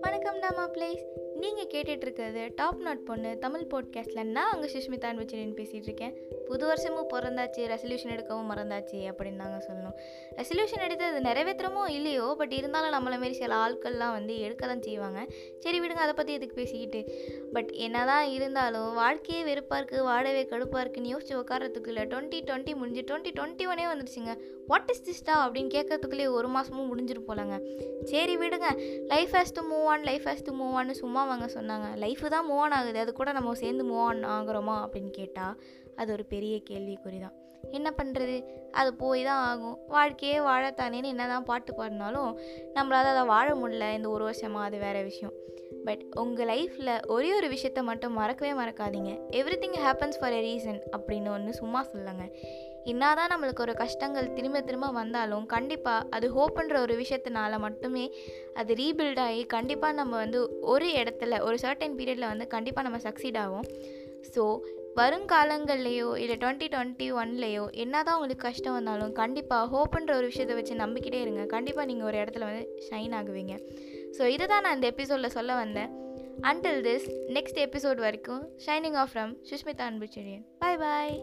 வணக்கம் டாமா பிளேஸ் நீங்கள் கேட்டுட்ருக்கிறது top not பொண்ணு தமிழ் போட்காஸ்ட்டில் நான் அங்கே சுஷ்மிதா அன்புச்சனின்னு பேசிகிட்டு இருக்கேன் புது வருஷமும் பிறந்தாச்சு ரெசல்யூஷன் எடுக்கவும் மறந்தாச்சு அப்படின்னு நாங்கள் சொல்லணும். ரெசல்யூஷன் எடுத்து அது நிறைவேற்றமோ இல்லையோ பட் இருந்தாலும் நம்மளை மாரி சில ஆட்கள்லாம் வந்து எடுக்க தான் செய்வாங்க. சரி விடுங்க அதை பற்றி எதுக்கு பேசிக்கிட்டு? பட் என்ன தான் இருந்தாலும் வாழ்க்கையே வெறுப்பாக இருக்குது வாடவே கடுப்பாக இருக்குன்னு யோசிச்சு உட்காரத்துக்கு இல்லை டுவெண்ட்டி டுவெண்ட்டி முடிஞ்சு டுவெண்ட்டி டுவெண்ட்டி ஒனே வந்துருச்சுங்க. வாட் இஸ் திஸ்டா அப்படின்னு கேட்கறதுக்குள்ளே ஒரு மாதமும் முடிஞ்சிட்டு போலங்க. சரி விடுங்க life has to move on life has to move ஆன்னு சும்மா அவங்க சொன்னாங்க. லைஃபு தான் மூவ் ஆன் ஆகுது. அது கூட நம்ம சேர்ந்து மூவ் ஆன் ஆகுறோமா? அப்படின்னு கேட்டால் அது ஒரு பெரிய கேள்விக்குறி தான் என்ன பண்ணுறது அது போய் தான் ஆகும். வாழ்க்கையே வாழத்தானேன்னு என்ன தான் பாட்டு பாடினாலும் நம்மளால் அதை வாழ முடியல. இந்த ஒரு வருஷமாக அது வேறு விஷயம். பட் உங்கள் லைஃப்பில் ஒரே ஒரு விஷயத்த மட்டும் மறக்கவே மறக்காதீங்க. Every thing happens for a reason அப்படின்னு ஒன்று சும்மா சொல்லுங்கள் என்னதான் நம்மளுக்கு ஒரு கஷ்டங்கள் திரும்ப திரும்ப வந்தாலும் கண்டிப்பாக அது ஹோப்புன்ற ஒரு விஷயத்தினால மட்டுமே அது ரீபில்ட் ஆகி கண்டிப்பாக நம்ம வந்து ஒரு இடத்துல ஒரு சர்டன் பீரியடில் வந்து கண்டிப்பாக நம்ம சக்சீட் ஆகும் ஸோ வருங்காலங்கள்லேயோ இல்லை டுவெண்ட்டி டுவெண்ட்டி ஒன்லேயோ என்ன தான் உங்களுக்கு கஷ்டம் வந்தாலும் கண்டிப்பாக ஹோப்புன்ற ஒரு விஷயத்தை வச்சு நம்பிக்கிட்டே இருங்க. கண்டிப்பாக நீங்கள் ஒரு இடத்துல வந்து ஷைன் ஆகுவீங்க. ஸோ இதை தான் நான் இந்த எபிசோடில் சொல்ல வந்தேன். அன்டில் திஸ் நெக்ஸ்ட் எபிசோட் வரைக்கும் signing off from Sushmita Anbuchezhiyan bye bye